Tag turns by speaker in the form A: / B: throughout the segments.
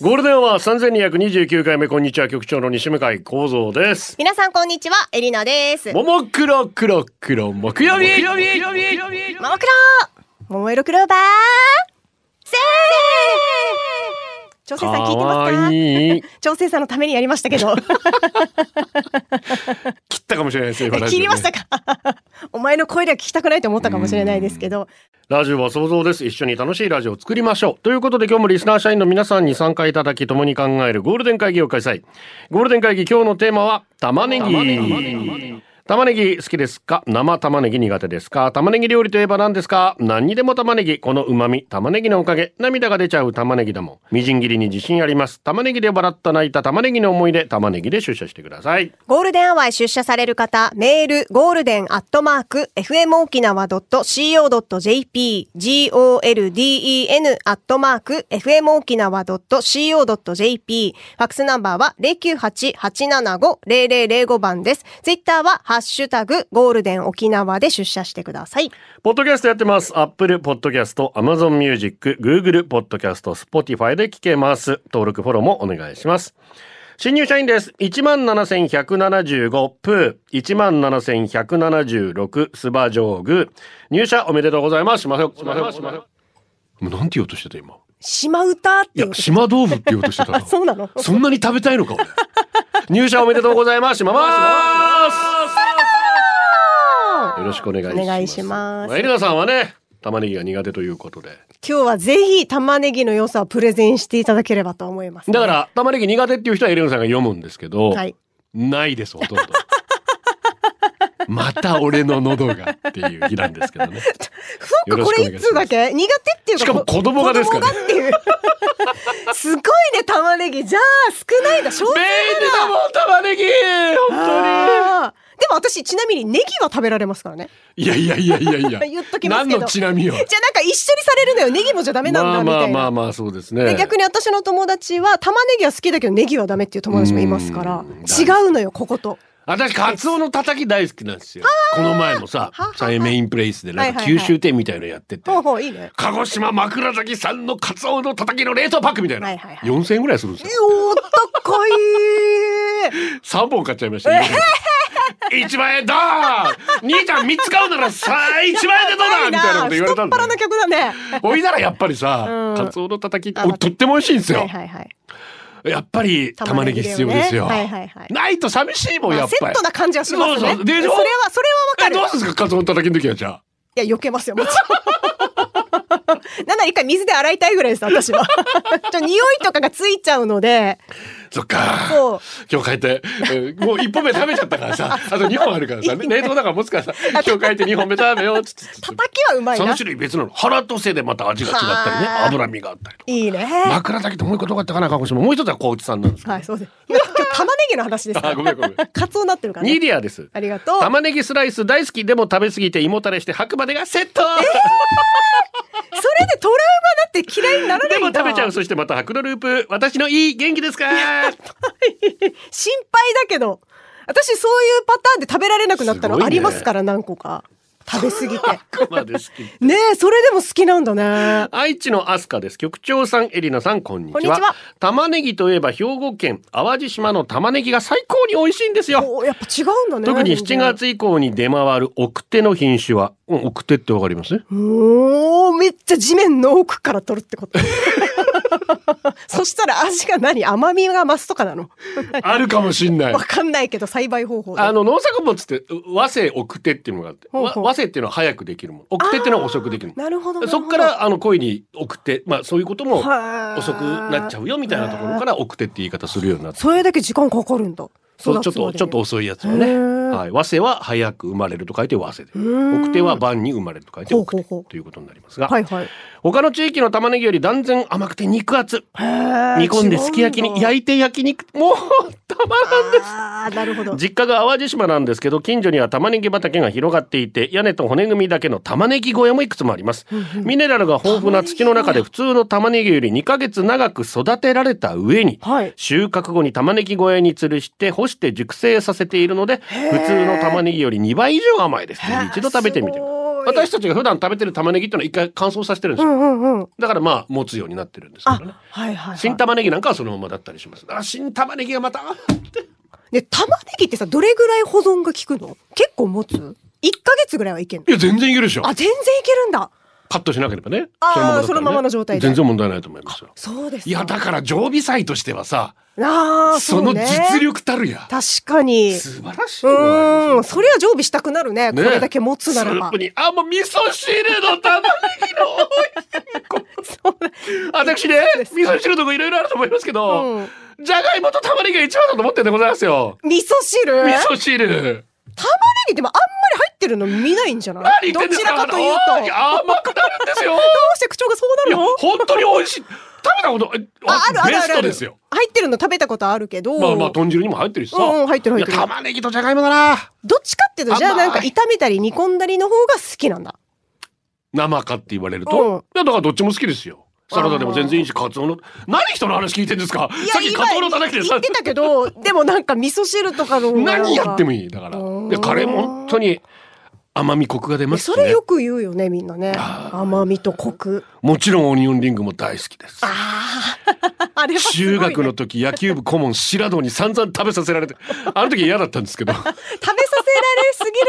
A: ゴールデンは三千二百二十九回目こんにちは局長の西向井光三です。
B: 皆さんこんにちは、エリナです。も
A: ももクロクロクロ木曜日。
B: もクロ桃色クローバーせー調整さん聞いてますか？
A: いい。
B: 調整さんのためにやりましたけど。
A: 切ったかもしれないですよ。ね
B: 切りましたか？お前の声では聞きたくないと思ったかもしれないですけど。
A: ラジオは想像です。一緒に楽しいラジオを作りましょう。ということで今日もリスナー社員の皆さんに参加いただき共に考えるゴールデン会議を開催。ゴールデン会議今日のテーマは玉ねぎ。玉ねぎ好きですか？生玉ねぎ苦手ですか？玉ねぎ料理といえば何ですか？何にでも玉ねぎ。この旨味、玉ねぎのおかげ。涙が出ちゃう玉ねぎだもん。みじん切りに自信あります。玉ねぎで笑った泣いた玉ねぎの思い出、玉ねぎで出社してください。
B: ゴールデンアワー出社される方、メール、ゴールデンアットマーク、fmokinawa.co.jp、golden アットマーク、fmokinawa.co.jp、ファックスナンバーは098-875-0005番です。ツイッターは、ハッシュタグ、ゴールデン沖縄で出社してください。
A: ポッドキャストやってます。Apple Podcast、Amazon Music、Google Podcast、Spotify で聞けます。登録、フォローもお願いします。新入社員です。17,175プー、17,176スバジョーグ。入社おめでとうございます。しません。しません。しません。もうなんて言おうとしてた今。
B: 島歌って
A: いや、島豆腐って言おうとしてた
B: あ、そうなの
A: そんなに食べたいのか俺。入社おめでとうございます。しまます。よろしくお願いします。
B: お願いします
A: あエリナさんはね、玉ねぎが苦手ということで。
B: 今日はぜひ玉ねぎの良さをプレゼンしていただければと思います、
A: だか、ら、玉ねぎ苦手っていう人はエリナさんが読むんですけど、
B: はい。
A: ないです、ほとんど。また俺の喉がっていう日なんですけどね。
B: そっか、これいつだけ？苦手っていうか。
A: しかも子供がですからね
B: っていう。すごいね、玉ねぎ。じゃあ、少ないだ。少数
A: 便利だもん、玉ねぎ本
B: あーでも私、ちなみにネギは食べられますからね。
A: いやいやいやいやいや。
B: 言っときますけど
A: 何のちなみよ。
B: じゃあなんか一緒にされるのよ。ネギもじゃダメなん
A: まあ
B: だ、みたいな。
A: まあまあまあ、そうですね。
B: で逆に私の友達は玉ねぎは好きだけどネギはダメっていう友達もいますから
A: うん
B: 違うのよここと
A: 私、カツオのたたき大好きなんですよ。この前もさ
B: は、
A: サイメインプレイスでなんか九州店みたいのやってて。
B: ほうほういいね
A: 鹿児島枕崎産のカツオのたたきの冷凍パックみたいな。
B: はいはいはい
A: 4000円ぐらいするんですよ。
B: お高い
A: 3本買っちゃいました。1万円だ兄ちゃん3つ買うならさ1万円でどうだみたいなこと言われたん
B: 太っ腹な。曲だね。
A: おいならやっぱりさ、
B: うん。
A: カツオのたたきとっても美味しいんですよ。
B: はいはいはい。
A: やっぱり玉ねぎ必要ですよ。
B: 玉ねはいはいはい。
A: ないと寂しいもん、
B: まあ
A: やっぱり。
B: セットな感じはしますね。
A: そうそう。
B: それはそれはわかる。
A: えどうする？んですかカツオのたたきの時はじゃあ。
B: いや避けますよもちろん なんなら一回水で洗いたいぐらいです私は。ちょ匂いとかがついちゃうので。
A: そっか。
B: そう。
A: 今日帰って、えーもう一本目食べちゃったからさ、あと二本あるからさ、冷凍だから持つからさ、今日帰って二本目食べよう。っつって。
B: 叩きはうまいな。
A: その種類別なの。腹と背でまた味が違ったりね、
B: はあ
A: 脂身があったりとか。
B: いいね。
A: 枕だけともう一個どこだったかな鹿児島。もう一つは高知さんなんです
B: はいそうです玉ねぎの話ですか？ら
A: あごめんごめん。
B: カツオになってるから、ね、
A: ニディアです。
B: ありがとう。
A: 玉ねぎスライス大好きでも食べ過ぎて胃もたれして吐くまでがセット、
B: それでトラウマだって嫌いにならない
A: でも食べちゃう。そしてまた吐くのループ。私のいい元気ですか？
B: 心配だけど。私そういうパターンで食べられなくなったのありますから何個か食べ過ぎて。
A: 吐くまで好き
B: ねえそれでも好きなんだね。
A: 愛知のアスカです。局長さんエリナさんこんにちは。
B: ちは。
A: 玉ねぎといえば兵庫県淡路島の玉ねぎが最高に美味しいんですよ。
B: おやっぱ違うんだね
A: 特に7
B: 全然
A: 月以降に出回る奥手の品種は、うん、奥手ってわかります？
B: おーめっちゃ地面の奥から取るってこと そしたら味が何？甘みが増すとかなの？
A: あるかもしんない。
B: わかんないけど栽培方法で。
A: あの農作物って和製奥手っていうのがあって
B: ほうほう。
A: わ和製っていうのは早くできるもの。奥手っていうのは遅くできるもの。
B: なるほどなるほど。
A: そこからあの恋に送ってまあそういうことも
B: はあ。
A: 遅くなっちゃうよみたいなところから送ってって言い方するようになって。
B: それだけ時間かかるんだ。
A: そうちょっとちょっと遅いやつをねはい、早生は早く生まれると書いて早生で。
B: ん。
A: 奥手は晩に生まれると書いて奥手。ということになりますが、
B: はいはい。
A: 他の地域の玉ねぎより断然甘くて肉厚。煮込んですき焼きに焼いて焼肉。もうたまらんです。
B: ああ、なるほど。
A: 実家が淡路島なんですけど近所には玉ねぎ畑が広がっていて屋根と骨組みだけの玉ねぎ小屋もいくつもあります。ミネラルが豊富な土の中で普通の玉ねぎより2ヶ月長く育てられた上に
B: はい。
A: 収穫後に玉ねぎ小屋に吊るして干して熟成させているので普通の玉ねぎより2倍以上甘いです。ぜひ一度食べてみて
B: すごい。
A: 私たちが普段食べてる玉ねぎっていうのは一回乾燥させてるんですよ。
B: うんうんうん。
A: だからまあ持つようになってるんですけ
B: あ
A: どね、
B: はいはい、はい。
A: 新玉ねぎなんかはそのままだったりします。だから新玉ねぎがまた。
B: で、玉ねぎってさ、どれぐらい保存が効くの？結構持つ ?1 ヶ月ぐらいはいけんの？
A: いや全然いけるでしょ。
B: あ、全然いけるんだ。
A: カットしなければね。
B: あー
A: だったらね。
B: そのままの状態で。
A: 全然問題ないと思いますよ。
B: そうですか。
A: いやだから常備菜としてはさ
B: ああ、
A: その
B: ね。
A: 実力たるや。
B: 確かに。
A: 素晴らしいう
B: ん、それは常備したくなるね。こ
A: ね
B: れだけ持つならば。
A: スープ。にあもう味噌汁の玉ねぎの 私ね味噌汁とかいろいろあると思いますけど、
B: うん。
A: じゃがいもと玉ねぎが一番だと思ってんでございますよ。
B: 味噌汁？
A: 味
B: 玉ねぎでもあんまり入ってるの見ないんじゃない？どち
A: ら
B: かというと。
A: 甘くなるんですよ
B: うして口調がそうなの？
A: 本当に美味しい。食べたことえ
B: あ、あるある
A: ベ
B: あるある。
A: ストですよ。
B: 入ってるの食べたことあるけど。
A: まあまあ豚汁にも入ってるしさ、
B: うんうん入ってる入ってる。
A: 玉ねぎとじゃがいもだな。
B: どっちかっていうと、じゃあなんか炒めたり煮込んだりの方が好きなんだ。
A: 生かって言われると、
B: うん。
A: いやだからどっちも好きですよ。サラダでも全然いいしカツオの。何人の話聞いてんですか？
B: い
A: さっきカツオのたたきでさ。
B: 言ってたけど、でもなんか味噌汁とかの
A: 何やっても
B: いい。
A: だから。
B: うん
A: でカレーも本当に甘みコクが出ますしね
B: それよく言うよね、みんなね。甘みとコク。
A: もちろんオニオンリングも大好きです
B: あ あ。ね。
A: 中学の時野球部顧問白道に散々食べさせられてあの時嫌だったんですけど
B: 食べ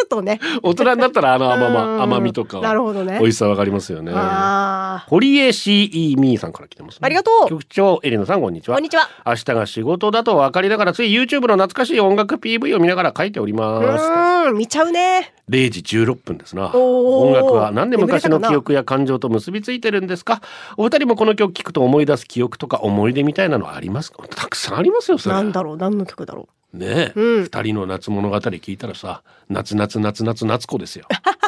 B: るとね。
A: 大人になったらあの甘,、
B: うん
A: ま、甘みとか
B: なるほどね
A: 美味しさわかりますよね。堀江 CE ミーさんから来てます、ね、
B: ありがとう
A: 局長エリナさんこんにちは
B: こんにちは。
A: 明日が仕事だと分かりながらつい YouTube の懐かしい音楽 PV を見ながら書いており
B: う
A: ます
B: ーん、見ちゃうね。
A: 0時16分ですな。音楽は何で昔の記憶や感情と結びついてるんですか？お二人もこの曲聴くと思い出す記憶とか思い出みたいなのはありますか？たくさんありますよそれ。
B: なんだろう、何の曲だろ
A: ねえ、
B: うん。
A: 二人の夏物語聞いたらさ夏夏夏夏夏子ですよ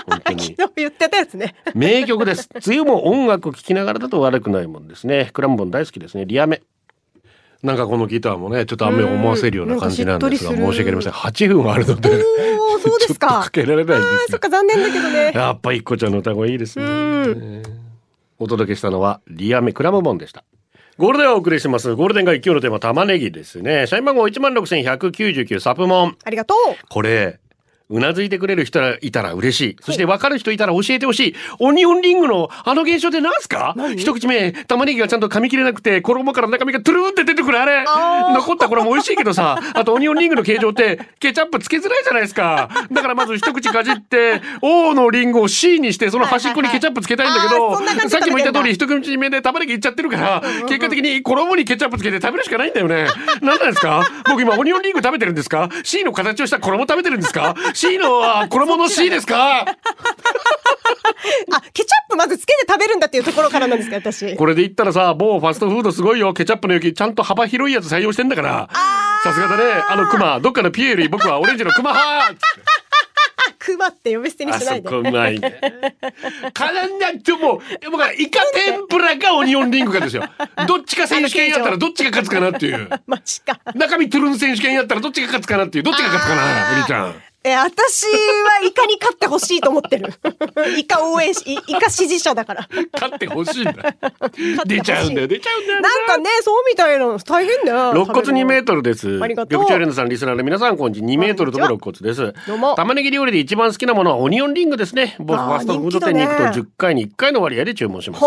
A: 本当
B: う。
A: に
B: 昨日言ってたやつね。
A: 名曲です梅雨も音楽を聴きながらだと悪くないもんですねクラムボン大好きですねリアメなんかこのギターもねちょっと雨を思わせるような感じなんですが申し訳ありません8分あるので
B: おお、そうですか
A: か。けられないん
B: あ
A: ですが
B: ーそっか、残念だけどね。
A: やっぱ一個ちゃんの歌声いいですね
B: うん。
A: お届けしたのはリアメクラムボンでしたゴールデンをお送りしますゴールデンが今日のテーマ玉ねぎですね社員番号16,199サプモン
B: ありがとう。
A: これうなずいてくれる人がいたら嬉しい。そして分かる人いたら教えてほしい。オニオンリングのあの現象って何すか？一口目、玉ねぎがちゃんと噛み切れなくて、衣から中身がトゥルーンって出てくるあれ。残った衣美味しいけどさ、あとオニオンリングの形状ってケチャップつけづらいじゃないですか。だからまず一口かじって、O のリングを C にして、その端っこにケチャップつけたいんだけど、さっきも言った通り
B: 食
A: 一口目で玉ねぎいっちゃってるから、結果的に衣にケチャップつけて食べるしかないんだよね。何なんですか？僕今オニオンリング食べてるんですか ?C の形をした衣食べてるんですか？?C のは衣の C ですか？
B: あ、ケチャップまずつけて食べるんだっていうところからなんですか、私。
A: これで言ったらさ、某ファストフードすごいよ。ケチャップの容器ちゃんと幅広いやつ採用してんだから。さすがだね。あのクマ、どっかのピエより僕はオレンジのクマ派
B: クマって呼び捨てに
A: あ
B: しないで。
A: そこうまいね。からんなくても、僕はイカ天ぷらかオニオンリングかですよ。どっちか選手権やったらどっちが勝つかなっていう。
B: マジか。
A: 中身トゥルン選手権やったらどっちが勝つかなっていう。どっちが勝つかな、エリちゃん。
B: え、私はイカに勝ってほしいと思ってる。イカ応援し、イイカ支持者だから。
A: 勝ってほしいんだ。出ちゃうんだよ、出ちゃうんだよ。
B: なんかね、そうみたいなの大変だよ。
A: 肋骨2メー
B: ル。
A: トルです。
B: ありがとう
A: 局長エレナさん、リスナーの皆さん、こんにちは。2メートルとか肋骨です。玉ねぎ料理で一番好きなものはオニオンリングですね。僕、ファストフード店に行くと
B: 人気だね
A: 10回に1回の割合で注文します。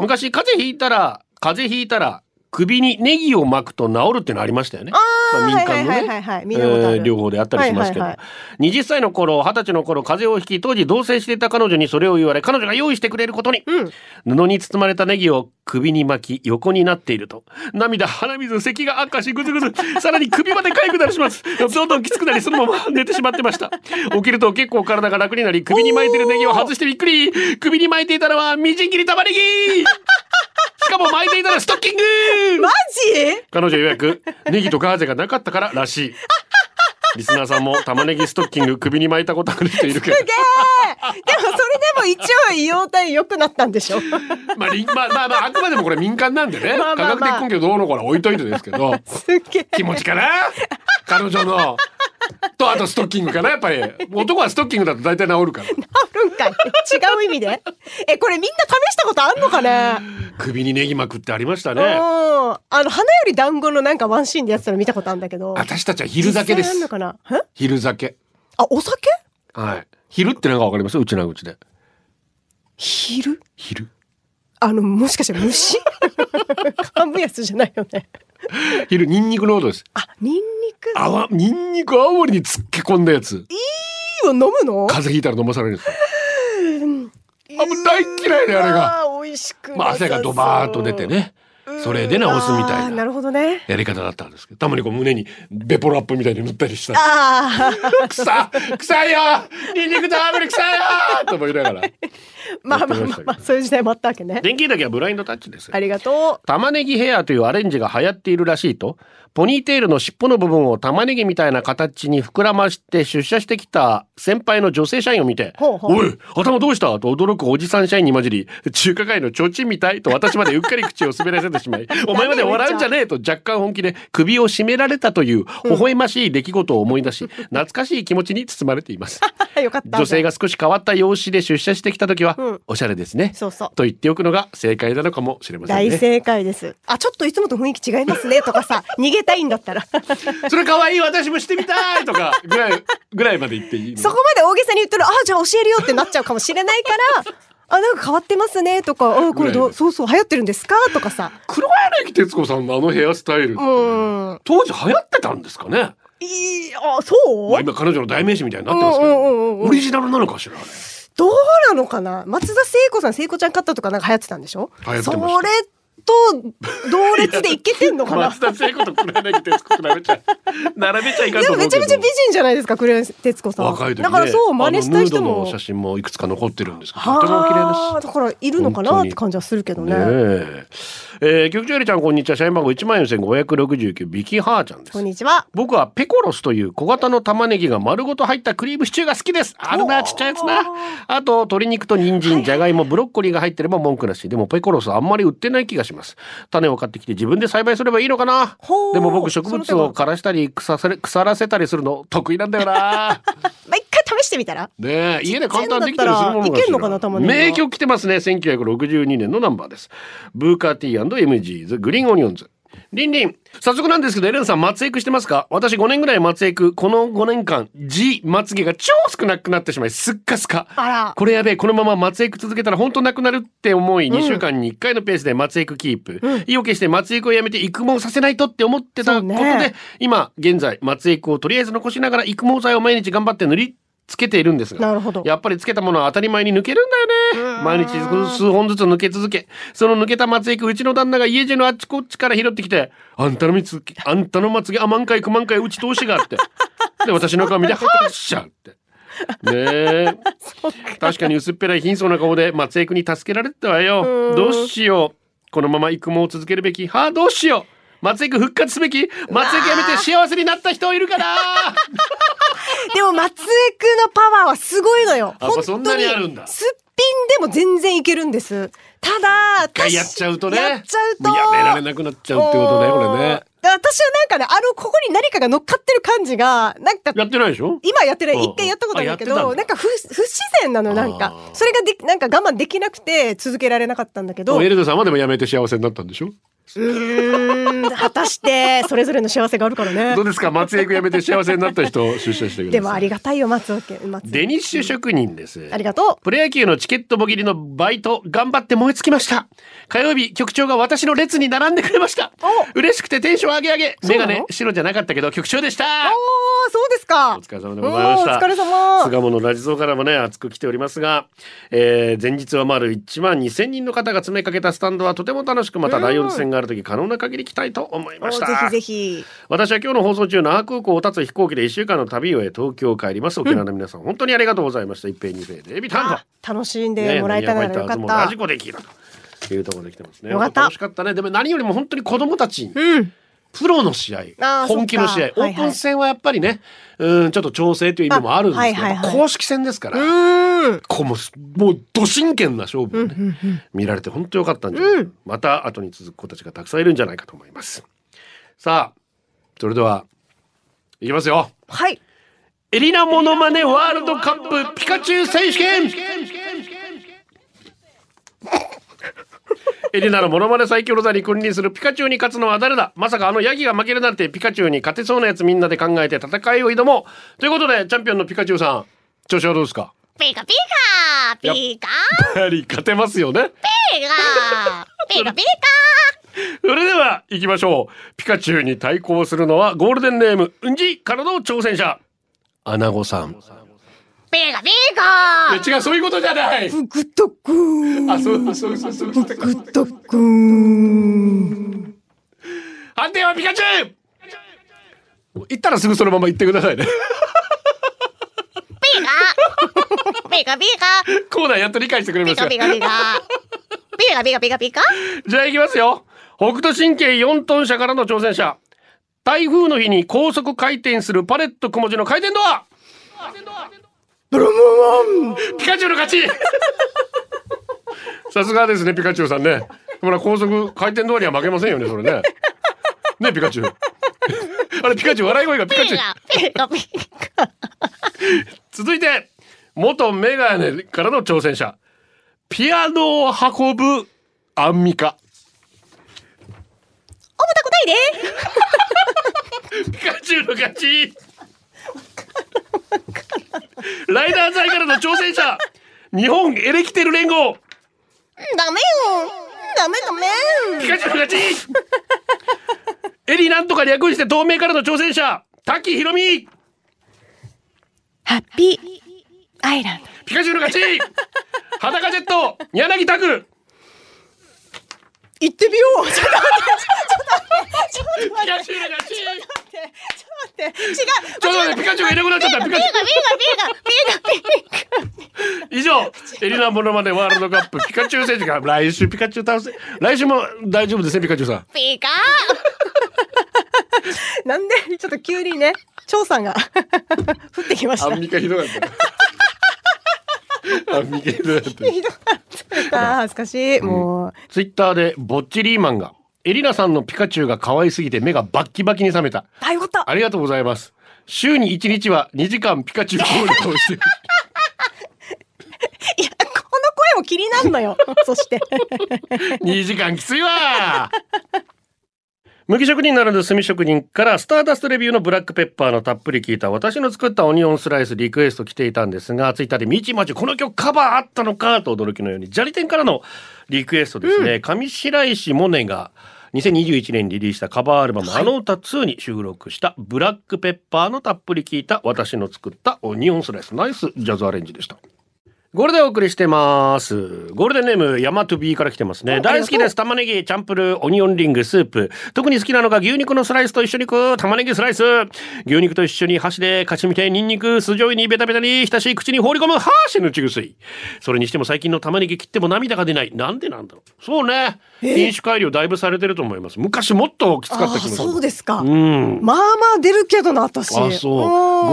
A: 昔、風邪ひいたら、風邪ひいたら、首にネギを巻くと治るってのありましたよね。まあ民間の
B: はいはいはいはい。は
A: ね。両方であったりしますけど、
B: はいは
A: 20歳の頃、20歳の頃、風邪をひき、当時同棲していた彼女にそれを言われ、彼女が用意してくれることに、
B: うん。
A: 布に包まれたネギを首に巻き横になっていると。涙鼻水咳が悪化しぐずぐず さらに首まで痒くなりします。どんどんきつくなりそのまま寝てしまってました。起きると結構体が楽になり首に巻いてるネギを外してびっくり。首に巻いていたのはみじん切り玉ねぎ。しかも巻いていたらストッキング
B: マジ？
A: 彼女曰くネギとガーゼがなかったかららしい。リスナーさんも玉ねぎストッキング首に巻いたことある人いるから
B: すげえでもそれでも一応医療体良くなったんでしょ？
A: まあ、りまあまあまああくまでもこれ民間なんでね。
B: まあまあまあ。
A: 科学的根拠どうのこうの置いといてですけど。
B: すげえ
A: 気持ちかな？彼女の。とあとストッキングかな？やっぱり。男はストッキングだと大体治るから。
B: あるんかい？違う意味で？えこれみんな試したことあんのかね？
A: 首にネギ巻くってありました
B: うん。
A: ね
B: あの花より団子のなんかワンシーンでやってたの見たことあるんだけど。
A: 私たちは昼酒です。昼酒。
B: あお酒？
A: はい。昼ってなんかわかります？うちなうちで。
B: 昼？
A: 昼。
B: あのもしかして虫？噛むやつじゃないよね。
A: 昼ニンニクの音です。
B: あニンニク？
A: あわニンニク青森に漬け込んだやつ。
B: いいよ飲むの？
A: 風邪ひいたら飲まされるんですよあもう大嫌いであれが。
B: 美味しくな
A: まあ汗がドバーッと出てね。それで治すみたいな。
B: なるほどね。
A: やり方だったんですけどたまにこう胸にベポラップみたいに塗ったりした。ら
B: ああ
A: 臭臭いよ。ニンニクとハーブル臭いよと思いながら。
B: まあまあまあまあそういう時代もあったわけね。
A: 電気だけはブラインドタッチです
B: ありがと
A: 玉ねぎヘアというアレンジが流行っているらしいとポニーテールの尻尾の部分を玉ねぎみたいな形に膨らまして出社してきた先輩の女性社員を見て「
B: ほうほう
A: おい頭どうした?」と驚くおじさん社員に混じり「中華街の提灯みたい?」と私までうっかり口を滑らせてしまい「お前まで笑うんじゃねえ」と若干本気で首を絞められたという微笑ましい出来事を思い出し 懐かしい気持ちに包まれています。女性が少し変わった容姿で出社してきた時は、
B: うん
A: おしゃれですね
B: そうそう
A: と言っておくのが正解なのかもしれませんね。
B: 大正解ですあちょっといつもと雰囲気違いますねとかさ逃げたいんだったら。
A: それ可愛い私もしてみたいとかぐらいぐらいまで言っていいの？
B: そこまで大げさに言ったらあじゃあ教えるよってなっちゃうかもしれないからあなんか変わってますねとかあこれどそうそう流行ってるんですかとかさ。
A: 黒柳徹子さんのあのヘアスタイル当時流行ってたんですかね、
B: いいあそう、
A: まあ、今彼女の代名詞みたいになってますけど、オリジナルなのかしら？
B: どうなのかな？松田聖子さん聖子ちゃんカットとかなんか流行ってたんでしょ？
A: 流行ってました。
B: それと同列でいけてんのかな？
A: 松田聖子と黒柳徹子比べちゃ並べちゃいかん
B: で
A: と思う
B: めちゃめちゃ美人じゃないですか黒柳徹子さん。
A: 若い時ね。
B: だからそう真似した人
A: あのヌード
B: も
A: の写真もいくつか残ってるんですけどとても綺麗です
B: はあだからいるのかなって感じはするけどね。
A: ねええー、局長よりちゃんこんにちは社員番号1万4569ビキハーちゃんです
B: こんにちは
A: 僕はペコロスという小型の玉ねぎが丸ごと入ったクリームシチューが好きです。あるな、ちっちゃいやつな。あと、鶏肉と人参、じゃがいも、ブロッコリーが入ってれば文句なし。でもペコロスあんまり売ってない気がします。種を買ってきて自分で栽培すればいいのかなでも僕植物を枯らしたり腐され腐らせたりするの得意なんだよな。
B: 回試してみたら？
A: ねえ家で簡単にできたりするもの
B: いけんのかな玉ねぎは。
A: 名曲来てますね。1962年のナンバーです。Booker T. & MGs Green Onions。リンリン早速なんですけどエレンさん松エクしてますか？私5年ぐらい松エクこの5年間 G まつげが超少なくなってしまいすっかすか。
B: あら。
A: これやべえ。このまま松エク続けたら本当なくなるって思い。2週間に1回のペースで松エクキープ、意を決して松エクをやめて育毛させないとって思ってたことで、
B: ね。
A: 今現在松エクをとりあえず残しながら育毛剤を毎日頑張って塗りつけているんですが
B: なるほど。
A: やっぱりつけたものは当たり前に抜けるんだよね。毎日数本ずつ抜け続けその抜けた松エクうちの旦那が家中のあっちこっちから拾ってきて「あんたのみつあんたのまつげあまんかいくまんかいうち通しが」って。で私の顔見て「はっしゃ!」って。ねえ。確かに薄っぺらい貧相な顔で松江君に助けられてたわよ。どうしよう。このまま育毛を続けるべき。はあどうしよう。松江君復活すべき。松江君やめて幸せになった人いるかな
B: でも松江区のパワーはすごいのよ。
A: やっぱそんなにあるんだ。
B: すっでも全然いけるんです。ただ私
A: やっちゃうとね。
B: やっちゃうと。
A: やめられなくなっちゃうってことねこれね。
B: で私はなんかねあのここに何かが乗っかってる感じがなんか
A: やってないでしょ？
B: 今やってない
A: うん
B: 一回やったことあるけどなんか不不自然なのなんか。それができなんか我慢できなくて続けられなかったんだけど。
A: エルドさんはでもやめて幸せになったんでしょ？
B: うーん果たしてそれぞれの幸せがあるからね。
A: どうですか？松江君やめて幸せになった人出社してください。
B: でもありがたいよ松尾家松尾
A: デニッシュ職人です。
B: ありがとう。
A: プロ野球のチケットもぎりのバイト頑張って燃え尽きました。火曜日局長が私の列に並んでくれました。嬉しくてテンション上げ上げ。メガネ白じゃなかったけど局長でした。
B: おーそうですか。
A: お疲れ様でございました。
B: お疲れ様。
A: 巣鴨のラジゾーからもね熱く来ておりますが、えー前日は丸1万2000人の方が詰めかけたスタンドはとても楽しくまたライオンズ戦がある時可能な限り来たいと思いました。
B: おぜひぜひ。
A: 私は今日の放送中那覇空港を立つ飛行機で1週間の旅を東京を帰ります。沖縄の皆さん、本当にありがとうございました。一平二平でエビタン
B: あ楽しん
A: と
B: でもらえたならよかった。
A: ラジコできるというところで来てますね。
B: よかった。
A: 楽しかったね。でも何よりも本当に子供たちに
B: うん。
A: プロの試合本気の試合、オープン戦はやっぱりねうんちょっと調整という意味もあるんですけど、
B: あはいはいはい。
A: 公式戦ですから。こうもうもうど真剣な勝負をね、見られて本当良かったんじゃないか、
B: うん。
A: また後に続く子たちがたくさんいるんじゃないかと思います。さあそれではいきますよ。
B: はい。
A: エリナモノマネワールドカップピカチュウ選手権 エリナのモノマネ最強の座に君臨するピカチュウに勝つのは誰だ？まさかあのヤギが負けるなんてピカチュウに勝てそうなやつみんなで考えて戦いを挑もう。ということでチャンピオンのピカチュウさん調子はどうですか？
C: ピカピカピカ。
A: やはり勝てますよね。
C: ピカ。ピカピ
A: それでは行きましょう。ピカチュウに対抗するのはゴールデンネームうんじからの挑戦者アナゴさん
C: カピカピカ
A: いや違うそういうことじゃない
B: グッドグー。
A: あそうそうそうそうそう
B: グッドグー。
A: 判定はピカチュウ言ったらすぐそのまま言ってくださいね
C: ピカピカピカ
A: コーナーやっと理解してくれま
C: ピ
A: した
C: カピカピカピカピカピカピカ
A: じゃあ行きますよ北斗神経4トン車からの挑戦者台風の日に高速回転するパレットくも字の回転ドアピカチュウの勝ち。さすがですねピカチュウさんね。ほら高速回転ドアには負けませんよねそれね。ねピカチュウ。あれピカチュウ笑い声がピカチュウ。
C: ピカピカ
A: 続いて元メガネからの挑戦者。ピアノを運ぶアンミカ。
B: 重たくないで。
A: ピカチュウの勝ちライダー財からの挑戦者日本エレキテル連合
B: ダメよ。ダメダメ。
A: ピカチュウの勝ちエリなんとか略して透明からの挑戦者滝ひろみ
B: ハッピーアイランド。
A: ピカチュウの勝ち裸ジェット柳拓
B: 行ってみよう。ちょっと待って。ちょっと待って。
A: ピカチュウの勝ち
B: と待って。違う。
A: ちょっと待ってピカチュウがいなくなっちゃったピカチュウ
C: ピカピカピカピカ
A: 以上エリナモノマネワールドカップピカチュウ選手が来週ピカチュウ倒せ来週も大丈夫ですねピカチュウさん
C: ピカ
B: なんでちょっと急にね、張さんが降ってきました。
A: アンミカひどかったアンミカひどかった
B: ひどかった。恥ずかしい。もう。
A: ツイッターでぼっちリーマンがエリナさんのピカチュウが可愛すぎて目がバッキバキに覚めた
B: あ、よかった。
A: ありがとうございます週に1日は2時間ピカチュウコールをしてる
B: いや、この声も気になるのよ。そして。
A: 2時間きついわ麦職人ならぬ炭職人からスターダストレビューのブラックペッパーのたっぷり聞いた私の作ったオニオンスライスリクエスト来ていたんですがツイッターで「みちまちこの曲カバーあったのか」と驚きのようにジャリテンからのリクエストですね、上白石萌音が2021年にリリースしたカバーアルバム「あの歌2」に収録したブラックペッパーのたっぷり聞いた私の作ったオニオンスライスナイスジャズアレンジでした。これでお送りしてます。ゴールデンネーム、ヤマトビーから来てますね。大好きです。玉ねぎ、チャンプルー、オニオンリング、スープ。特に好きなのが牛肉のスライスと一緒に食う玉ねぎスライス。牛肉と一緒に箸でかちみて、ニンニク、酢醤油にベタベタに浸し、口に放り込む、ハーシのちぐすい。それにしても最近の玉ねぎ切っても涙が出ない。なんでなんだろう。そうね。品種改良だいぶされてると思います。昔もっときつかった気もする。
B: そうですか。
A: うん。
B: まあまあ出るけどな、私。
A: あ、そう。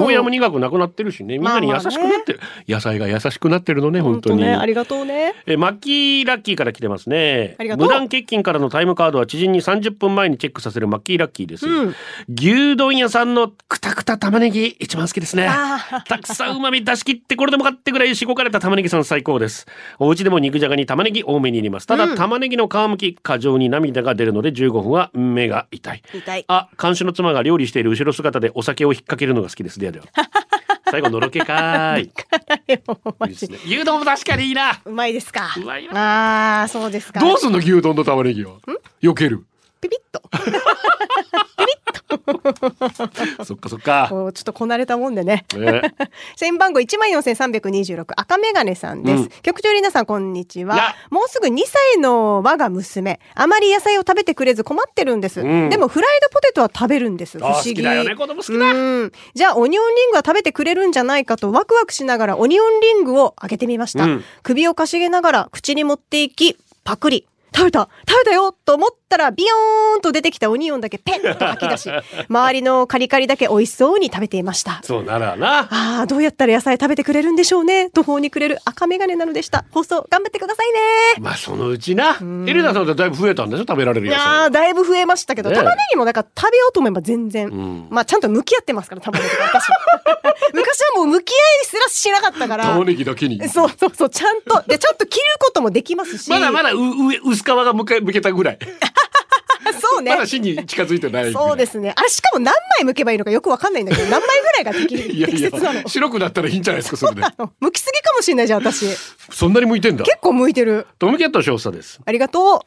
A: ゴーヤも苦くなくなってるしね。みんなに優しくなってる。野菜が優しくなってるのね、本当に。
B: ね、ありがとうね。
A: えマッキーラッキーから来てますね
B: ありがとう
A: 無断欠勤からのタイムカードは知人に30分前にチェックさせるマッキーラッキーです、
B: うん
A: 牛丼屋さんのくたくた玉ねぎ一番好きですね
B: あ
A: たくさん旨味出し切ってこれでもかってぐらいしごかれた玉ねぎさん最高ですお家でも肉じゃがに玉ねぎ多めに入れますただ、玉ねぎの皮むき過剰に涙が出るので15分は目が痛い
B: 痛い。
A: あ、監視の妻が料理している後ろ姿でお酒を引っ掛けるのが好きです。ではでは。最後のろけかーい。いいですね。牛丼も確かにいいな。
B: うまいですか。
A: うまいよ
B: ああ、そうですか。
A: どうすんの牛丼の玉ねぎは。避ける。
B: ピピッと。
A: そっかそっか。
B: ちょっとこなれたもんでね。
A: ね、
B: 社員番号一万四千三百二十六赤メガネさんです。
A: うん
B: 局長リナさんこんにち
A: や
B: は。もうすぐ2歳の我が娘、あまり野菜を食べてくれず困ってるんです。
A: うん
B: でもフライドポテトは食べるんです。不
A: あ
B: 思議。
A: 好きだよね子供好きだ
B: うん。じゃあオニオンリングは食べてくれるんじゃないかとワクワクしながらオニオンリングをあげてみました。
A: うん
B: 首をかしげながら口に持っていき、パクリ。食べた食べたよと思ったら、ビヨーンと出てきたオニオンだけペッと吐き出し、周りのカリカリだけ美味しそうに食べていました。
A: そうならな。
B: ああ、どうやったら野菜食べてくれるんでしょうね。途方に暮れる赤メガネなのでした。放送頑張ってくださいね。
A: まあそのうちな。エレナさんってだいぶ増えたんでしょ食べられる
B: い
A: 野菜。
B: やーだいぶ増えましたけど、
A: ねえ
B: 玉ねぎもなんか食べようと思えば全然、
A: ん
B: まあちゃんと向き合ってますから、玉ねぎと私。昔はもう向き合いすらしなかったから。
A: 玉ねぎだけに。
B: そうそうそう、ちゃんと。で、ちゃんと切ることもできますし。
A: まだまだう上薄皮がむけむけたぐらい。
B: そうね
A: ま。だ芯に近づいてない。
B: そうですね。あれ、しかも何枚剥けばいいのかよくわかんないんだけど、何枚ぐらいが適
A: いやいや
B: 適切なの？
A: 白くなったらいいんじゃないですかそれで。
B: 剥きすぎかもしれないじゃん、私。
A: そんなに向いてんだ？
B: 結構剥いてる。
A: トムキャット少佐です。
B: ありがとう。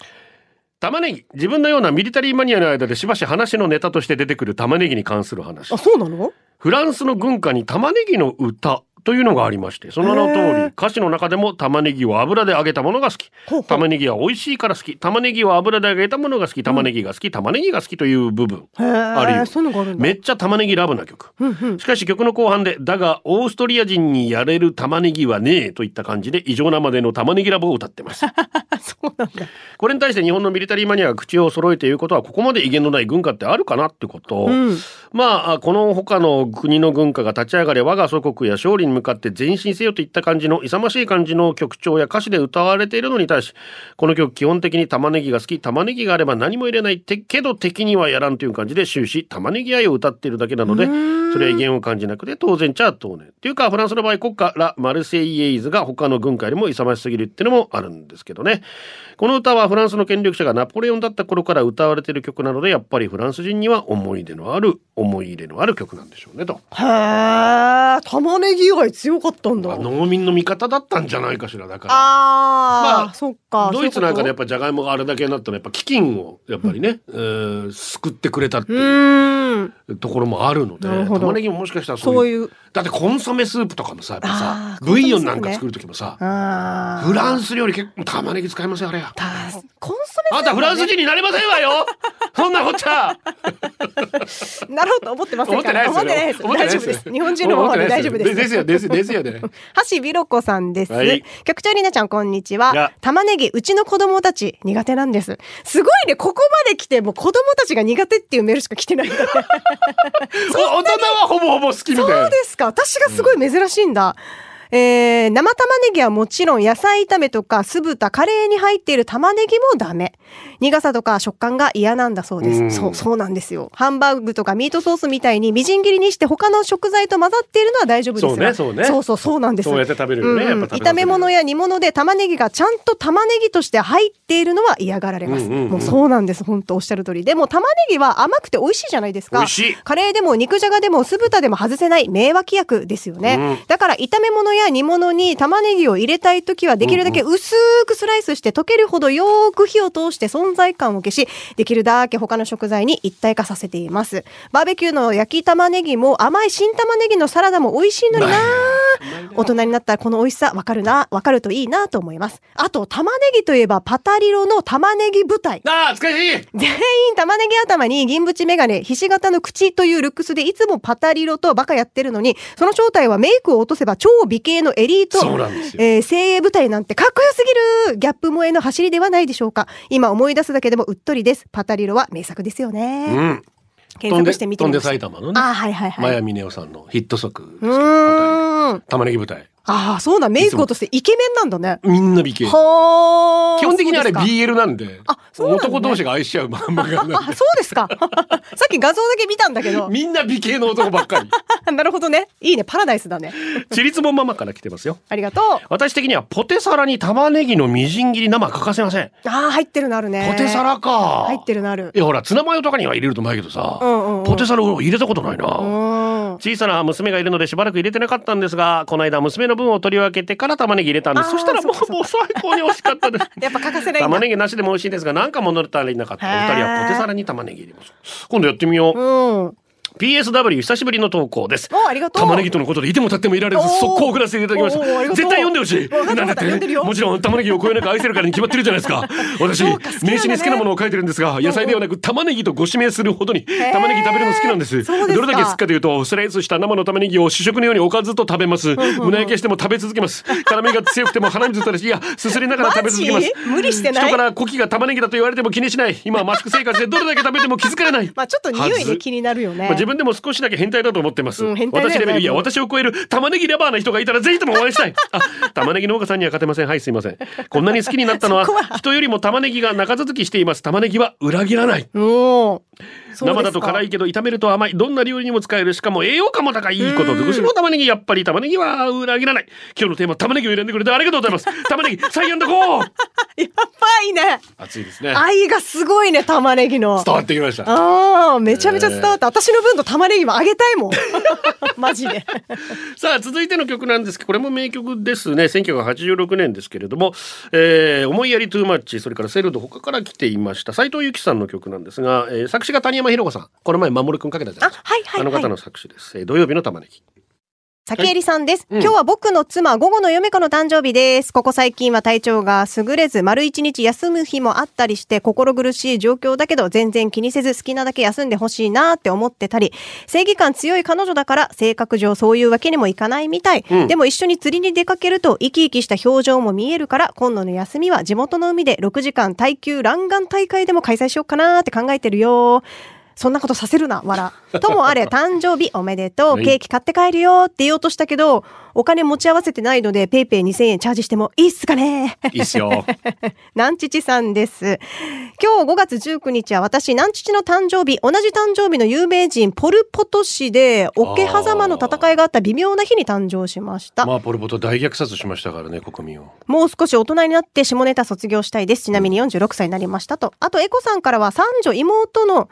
A: 玉ねぎ自分のようなミリタリーマニアの間でしばし話のネタとして出てくる玉ねぎに関する話
B: あ、そうなの？
A: フランスの軍歌に玉ねぎの歌というのがありましてその名の
B: へ
A: 通り
B: ー。
A: 歌詞の中でも玉ねぎを油で揚げたものが好き。玉ねぎは美味しいから好き。玉ねぎは油で揚げたものが好き。玉ねぎが好き。玉ねぎが好きという部分
B: へ
A: あるよ。めっちゃ玉ねぎラブな曲。
B: うんうん。
A: しかし曲の後半で「だがオーストリア人にやれる玉ねぎはねえ」といった感じで異常なまでの玉ねぎラブを歌ってます。
B: あ、そうなんだ。
A: これに対して日本のミリタリーマニアが口を揃えて言うことはここまで威厳のない軍歌ってあるかなってこと、
B: うん。
A: まあこの他の国の軍歌が立ち上がれ我が祖国や勝利に向かって前進せよといった感じの勇ましい感じの曲調や歌詞で歌われているのに対しこの曲基本的に玉ねぎが好き玉ねぎがあれば何も入れないてけど敵にはやらんという感じで終始玉ねぎ愛を歌っているだけなのでそれは威厳を感じなくて当然ちゃ当然。っていうかフランスの場合国歌ラ・マルセイエイズが他の軍歌よりも勇ましすぎるっていうのもあるんですけどね。この歌はフランスの権力者がナポレオンだった頃から歌われている曲なのでやっぱりフランス人には思い出のある思い入れのある曲なんでしょうねと。
B: へえ、玉ねぎ愛強かったんだ。
A: まあ農民の味方だったんじゃないかしらだから。
B: あー、
A: まあ
B: そっか。
A: ドイツなんかでやっ
B: ぱ。
A: ぱじゃがいもがあれだけになったらやっぱ飢饉をやっぱりね、えー救ってくれたって
B: う
A: いう。ところもあるので玉ねぎももしかしたらそういう。だってコンソメスープとかもさやっぱ
B: あ
A: さ
B: ー
A: ブイヨンなんか作る時もさ、フランス料理結構玉ねぎ使いますよあれ？や。
B: たコンソメ
A: あんたフランス人になれませんわよ。そんなこっちゃ。
B: なろうと思ってませんから。
A: 思ってないです
B: 大丈夫です。日本人のままで大丈夫です。
A: ですよですですよね。
B: 橋びろこさんです。
A: はい。
B: 局長りなちゃんこんにちは。玉ねぎうちの子供たち苦手なんです。すごいね。ここまで来てもう子供たちが苦手っていうメールしか来てない。
A: 大人はほぼほぼ好きみたいな。
B: そうですか。私がすごい珍しいんだ。えー、生玉ねぎはもちろん野菜炒めとか酢豚、カレーに入っている玉ねぎもダメ。苦さとか食感が嫌なんだそうです。
A: うん
B: そう、そうなんですよ。ハンバーグとかミートソースみたいにみじん切りにして他の食材と混ざっているのは大丈夫ですが。
A: そうねそうね
B: そうそう、そうなんです。
A: そうやって食べるよね
B: うん炒め物や煮物で玉ねぎがちゃんと玉ねぎとして入っているのは嫌がられます。
A: うんうんうん
B: もうそうなんです。本当おっしゃる通り。でも玉ねぎは甘くて美味しいじゃないですか。
A: 美味しい
B: カレーでも肉じゃがでも酢豚でも外せない名脇役ですよね。
A: うん
B: だから炒め物や煮物に玉ねぎを入れたいときはできるだけ薄くスライスして溶けるほどよーく火を通して存在感を消し、できるだけ他の食材に一体化させています。バーベキューの焼き玉ねぎも甘い新玉ねぎのサラダも美味しいのにな大人になったらこの美味しさわかるな、わかるといいなと思います。あと玉ねぎといえばパタリロの玉ねぎ舞台。
A: ああ懐かしい
B: 全員玉ねぎ頭に銀縁メガネ、ひし形の口というルックスでいつもパタリロとバカやってるのに、その正体はメイクを落とせば超美形のエリート。
A: そうなんですよ
B: えー精鋭部隊なんてかっこよすぎるギャップ萌えの走りではないでしょうか。今思い出すだけでもうっとりです。パタリロは名作ですよね。
A: うん
B: 検索してみてみました。
A: 飛んで埼玉のね
B: あーはいはいはい。
A: マヤミネオさんのヒット作ですけ
B: う
A: ど。玉ねぎ舞台
B: ああ、そうだ、メイク落としてイケメンなんだね。
A: みんな美形
B: はあ。
A: 基本的にあれ BL なんで
B: あそうなんだね
A: 男同士が愛し合う漫画なんで
B: あ、そうですか。さっき画像だけ見たんだけど。
A: みんな美形の男ばっかり
B: なるほどね。いいね。パラダイスだね。
A: ちりつぼママから来てますよ
B: ありがとう。
A: 私的にはポテサラに玉ねぎのみじん切り生欠かせません
B: ああ、入ってるのあるね。
A: ポテサラか
B: 入ってるのある
A: い。やほらツナマヨとかには入れるとうまいけどさ、
B: うんうんうん
A: ポテサラを入れたことないな、
B: うん。
A: 小さな娘がいるのでしばらく入れてなかったんですがこの間娘の分を取り分けてから玉ねぎ入れたんです。そしたらもうもう最高に美味しかったです。
B: やっぱ欠かせない。
A: 玉ねぎなしでも美味しいんですがなんか物足りなかった。お二人はポテサラに玉ねぎ入れます今度やってみよう、
B: うん。
A: PSW 久しぶりの投稿です。
B: おありがとう。
A: 玉ねぎとのことでいても立ってもいられず速攻を送らせていただきました。絶対読んでほしい。なんだ
B: っ
A: て？もちろん玉ねぎをこよなく愛せるからに決まってるじゃないですか。私
B: ね。
A: 名刺に好きなものを書いてるんですが野菜ではなく玉ねぎとご指名するほどに
B: ー
A: 玉ねぎ食べるの好きなんです。どれだけ好きかというとスライスした生の玉ねぎを主食のようにおかずと食べます胸焼けしても食べ続けます。辛みが強くても鼻水垂らしいやすすりながら食べ続けます。
B: 無理してない？
A: 人からコキが玉ねぎだと言われても気にしない今はマスク生活でどれだけ食べても気づかれない。
B: まあちょっと匂いで気になるよね。
A: まあ、自分でも少しだけ変態だと思ってます、
B: うん変態だよ
A: 私レベルいや私を超える玉ねぎレバーな人がいたらぜひともお会いしたい。あ玉ねぎ農家さんには勝てません。はいすいません。こんなに好きになったのは
B: そこは
A: 人よりも玉ねぎが中続きしています。玉ねぎは裏切らない。
B: もう
A: 生だと辛いけど炒めると甘い。どんな料理にも使える。しかも栄養価も高いいいこと。尽くしの玉ねぎやっぱり玉ねぎは裏切らない。今日のテーマ玉ねぎを選んでくれてありがとうございます。玉ねぎサイアンドゴー
B: やばいね。
A: 熱いですね。
B: 愛がすごいね玉ねぎの。
A: 伝わってきました。
B: ああめちゃめちゃ伝わった。私の分と玉ねぎもあげたいもん。マジで。
A: さあ続いての曲なんですけどこれも名曲ですね。1986年ですけれども「えー思いやりトゥーマッチ」それから「セルド」他から来ていました斉藤由貴さんの曲なんですが、えー作詞が谷山ひろ子さん。この前守くんかけたじゃないですか。
B: あはいはいはい。
A: あの方の作詞です、えー土曜日の玉ねぎ
B: 竹えりさんです、
A: うん
B: 今日は僕の妻、午後の嫁子の誕生日です。ここ最近は体調が優れず、丸一日休む日もあったりして、心苦しい状況だけど、全然気にせず好きなだけ休んでほしいなって思ってたり、正義感強い彼女だから、性格上そういうわけにもいかないみたい。
A: うん
B: でも一緒に釣りに出かけると、生き生きした表情も見えるから、今度の休みは地元の海で6時間耐久弾丸大会でも開催しようかなって考えてるよ。そんなことさせるな、わら。ともあれ、誕生日おめでとう、
A: はい
B: ケーキ買って帰るよって言おうとしたけど、お金持ち合わせてないので、ペイペイ2000円チャージしてもいいっすかね？
A: いいっすよ
B: なんちちさんです。今日5月19日は私、なんちちの誕生日、同じ誕生日の有名人、ポルポト氏で、桶狭間の戦いがあった微妙な日に誕生しました。
A: まあポルポト大虐殺しましたからね国民を
B: もう少し大人になって下ネタ卒業したいです。ちなみに46歳になりましたと。あと、エコさんからは三女妹の、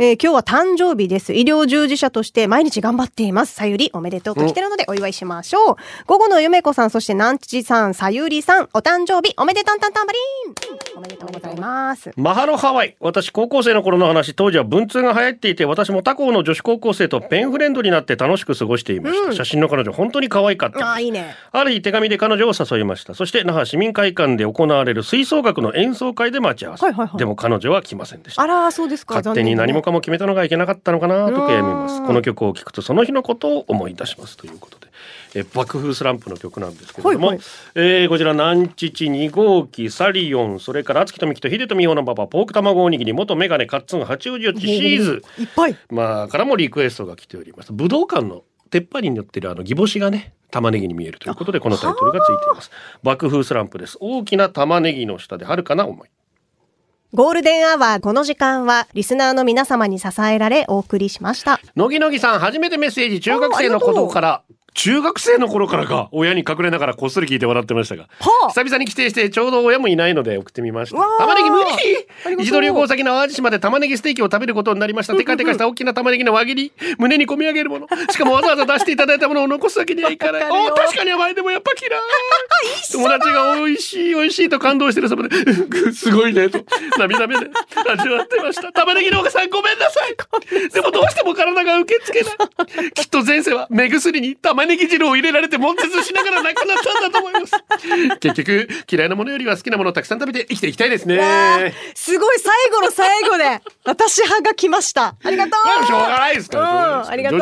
B: えー今日は誕生日です。医療従事者として毎日頑張っています。さゆりおめでとうと来てるのでお祝いしましょう。午後のゆめこさん、そしてなんちちさん、さゆりさん、お誕生日おめでたんたんたんばりんおめでとうございます。
A: マハロハワイ私高校生の頃の話当時は文通が流行っていて私も他校の女子高校生とペンフレンドになって楽しく過ごしていました、写真の彼女本当に可愛かった
B: ああ、いいね。
A: ある日手紙で彼女を誘いましたそして那覇市民会館で行われる吹奏楽の演奏会で待ち合わせ、
B: はいはいはい
A: でも彼女は来ませんでした
B: あら、そうですか。
A: 勝手に何もかも決めたのがいけなかったのかなと悔やみます。
B: うん
A: この曲を聴くとその日のことを思い出しますということで。え爆風スランプの曲なんですけれども、
B: はいはい。
A: えーこちら南父2号機サリオンそれから敦木と美希と秀人美穂のパパポーク卵おにぎり元メガネカッツン八王子よちシーズ。
B: いっぱい。
A: まあからもリクエストが来ております。武道館の鉄板に乗ってるあのギボシがね玉ねぎに見えるということでこのタイトルがついています。爆風スランプです。大きな玉ねぎの下で遥かな思い
B: ゴールデンアワー、この時間は、リスナーの皆様に支えられ、お送りしました。
A: のぎのぎさん、初めてメッセージ、中学生の頃から、中学生の頃からか、親に隠れながらこっそり聞いて笑ってましたが、
B: はあ
A: 久々に帰省して、ちょうど親もいないので送ってみました玉ねぎ無理一度旅行先の淡路島で玉ねぎステーキを食べることになりました。テカテカした大きな玉ねぎの輪切り、胸に込み上げるもの。しかもわざわざ出していただいたものを残すわけにはいかない。お確かに甘いでもやっぱ嫌い。友達が美味しい美味しいと感動してるそばで、うんすごいねと、涙目で味わってました。玉ねぎ農家さんごめんなさい。でもどうしても体が受け付けない。きっと前世は目薬に玉ねぎ汁を入れられて悶絶しながら亡くなったんだと思います。結局、嫌いなものよりは好きなものをたくさん食べて生きていきたいですね。
B: すごい最後の最後で、私派が来ました。ありがとう
A: まあしょうがないですから。
B: うんありがとう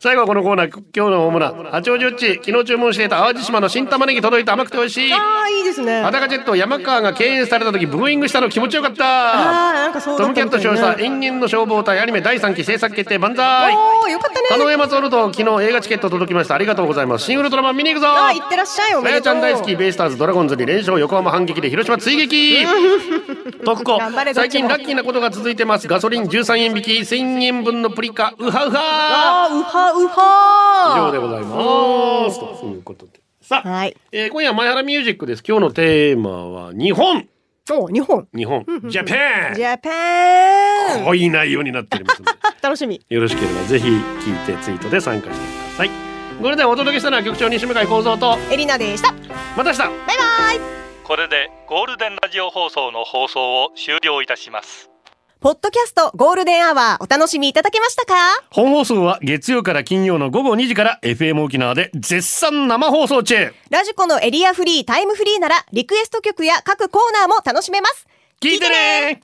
A: 最後はこのコーナー、今日の主な、八王子うち、昨日注文していた淡路島の新玉ねぎ届いて甘くて美味しい。
B: ああ、いいですね。
A: 裸ジェット山川が敬遠された時ブーイングしたの気持ちよかった
B: ああ、なんかそう
A: トムキャット少佐延々の消防隊アニメ第3期制作決定万歳
B: おー、よかったね。
A: 狩野山ソルト昨日映画チケット届きました。ありがとうございます。新ウルトラマン見に行くぞ。
B: ああ、行ってらっしゃい。おめでとう。
A: ゃん大好き。ベイスターズドラゴンズに連勝横浜反撃で広島追撃。徳子
B: 頑張れどっちも。
A: 最近ラッキーなことが続いてます。ガソリン13円引き。1000円分のプリカ。ウハウハ
B: ああ、うはう
A: 以
B: は
A: 上でございます。ということで。さあ、
B: はい。
A: えー今夜前原ミュージックです。今日のテーマは日本。
B: お、日本。
A: 日本。ジャパン。
B: ジャパン。
A: 濃い内容になっておりますので。
B: 楽しみ。
A: よろしければぜひ聞いてツイートで参加してくださいこれでお届けしたのは局長西向井幸三と。
B: エリナでした。
A: また明日。
B: バイバイ。
D: これでゴールデンラジオ放送の放送を終了いたします。
B: ポッドキャストゴールデンアワーお楽しみいただけましたか？
A: 本放送は月曜から金曜の午後2時から FM 沖縄で絶賛生放送中。
B: ラジコのエリアフリー、タイムフリーならリクエスト曲や各コーナーも楽しめます。
A: 聞いてね